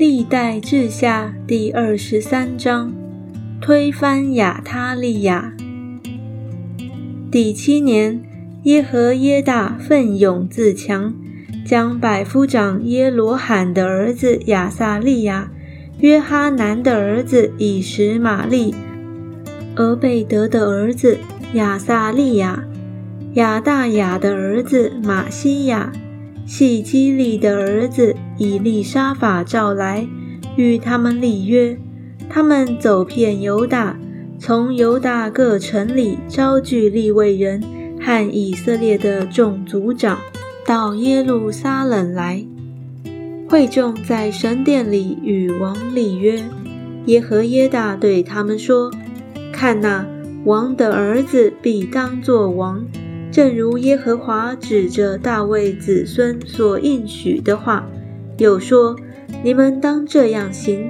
历代志下第二十三章，推翻亚他利亚。第七年，耶和耶大奋勇自强，将百夫长耶罗罕的儿子亚撒利亚、约哈南的儿子以实玛利、俄贝德的儿子亚撒利亚、亚大雅的儿子马西亚。细基利的儿子以利沙法召来，与他们立约。他们走遍犹大，从犹大各城里招聚立位人和以色列的众族长，到耶路撒冷来。会众在神殿里与王立约。耶和耶大对他们说：“看哪，王的儿子必当作王。”正如耶和华指着大卫子孙所应许的话，又说：“你们当这样行：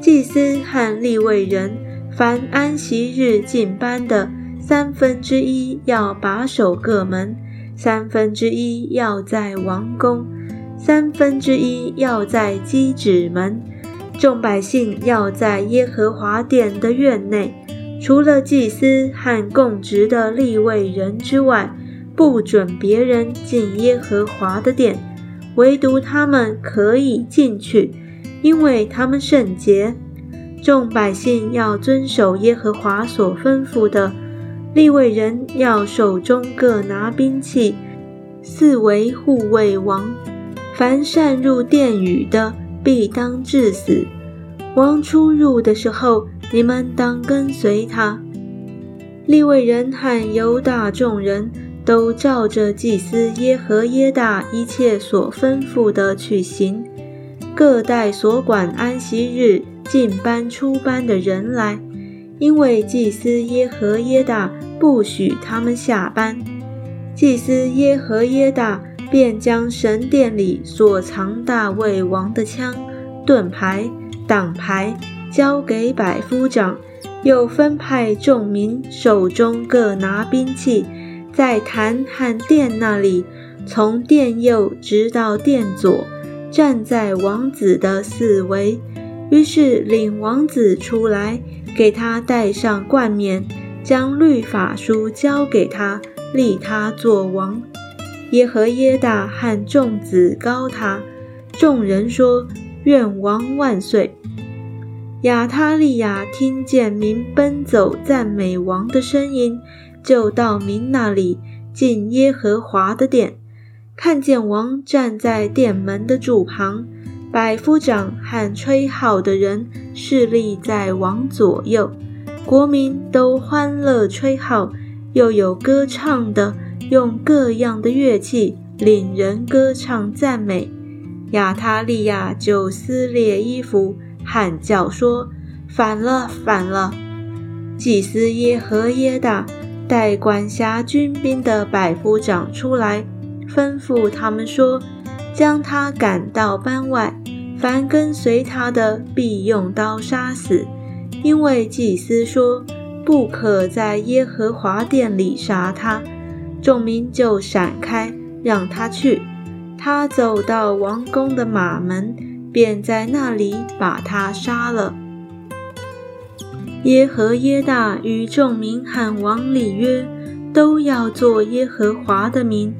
祭司和立位人，凡安息日进班的，三分之一要把守各门，三分之一要在王宫，三分之一要在基指门。众百姓要在耶和华殿的院内。”除了祭司和供职的立位人之外，不准别人进耶和华的殿，唯独他们可以进去，因为他们圣洁。众百姓要遵守耶和华所吩咐的，立位人要手中各拿兵器，四围护卫王。凡擅入殿宇的，必当致死。王出入的时候，你们当跟随他。利未人和犹大众人都照着祭司耶和耶大一切所吩咐的去行，各带所管安息日进班出班的人来，因为祭司耶和耶大不许他们下班。祭司耶和耶大便将神殿里所藏大卫王的枪、盾牌。挡牌交给百夫长，又分派众民手中各拿兵器，在坛和殿那里，从殿右直到殿左，站在王子的四围。于是领王子出来，给他戴上冠冕，将律法书交给他，立他做王。耶和耶大和众子高他，众人说。愿王万岁！亚他利亚听见民奔走赞美王的声音，就到民那里进耶和华的殿，看见王站在殿门的柱旁，百夫长和吹号的人侍立在王左右，国民都欢乐吹号，又有歌唱的，用各样的乐器领人歌唱赞美。亚他利亚就撕裂衣服，喊叫说：“反了，反了！”祭司耶和耶大带管辖军兵的百夫长出来，吩咐他们说：“将他赶到班外，凡跟随他的，必用刀杀死。因为祭司说，不可在耶和华殿里杀他。”众民就闪开，让他去。他走到王宫的马门，便在那里把他杀了。耶和耶大与众民喊王立约，都要做耶和华的民。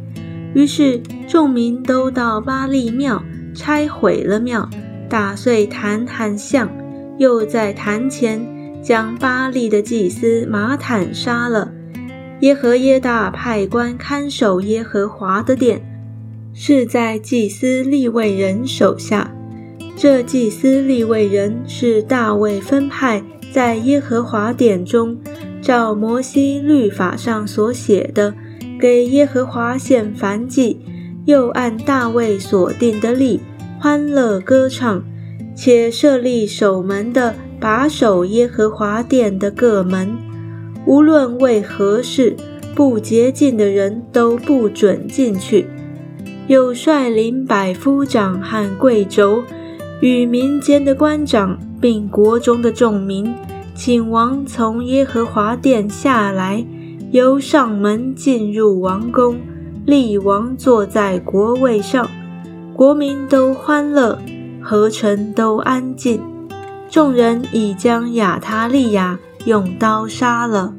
于是众民都到巴利庙，拆毁了庙，打碎坛和像，又在坛前将巴利的祭司马坦杀了。耶和耶大派官看守耶和华的殿。是在祭司立位人手下。这祭司立位人是大卫分派在耶和华殿中，照摩西律法上所写的，给耶和华献燔祭，又按大卫所定的例，欢乐歌唱，且设立守门的，把守耶和华殿的各门，无论为何事，不洁净的人都不准进去。又率领百夫长和贵胄，与民间的官长，并国中的众民，请王从耶和华殿下来，由上门进入王宫，立王坐在国位上。国民都欢乐，何城都安静。众人已将亚他利亚用刀杀了。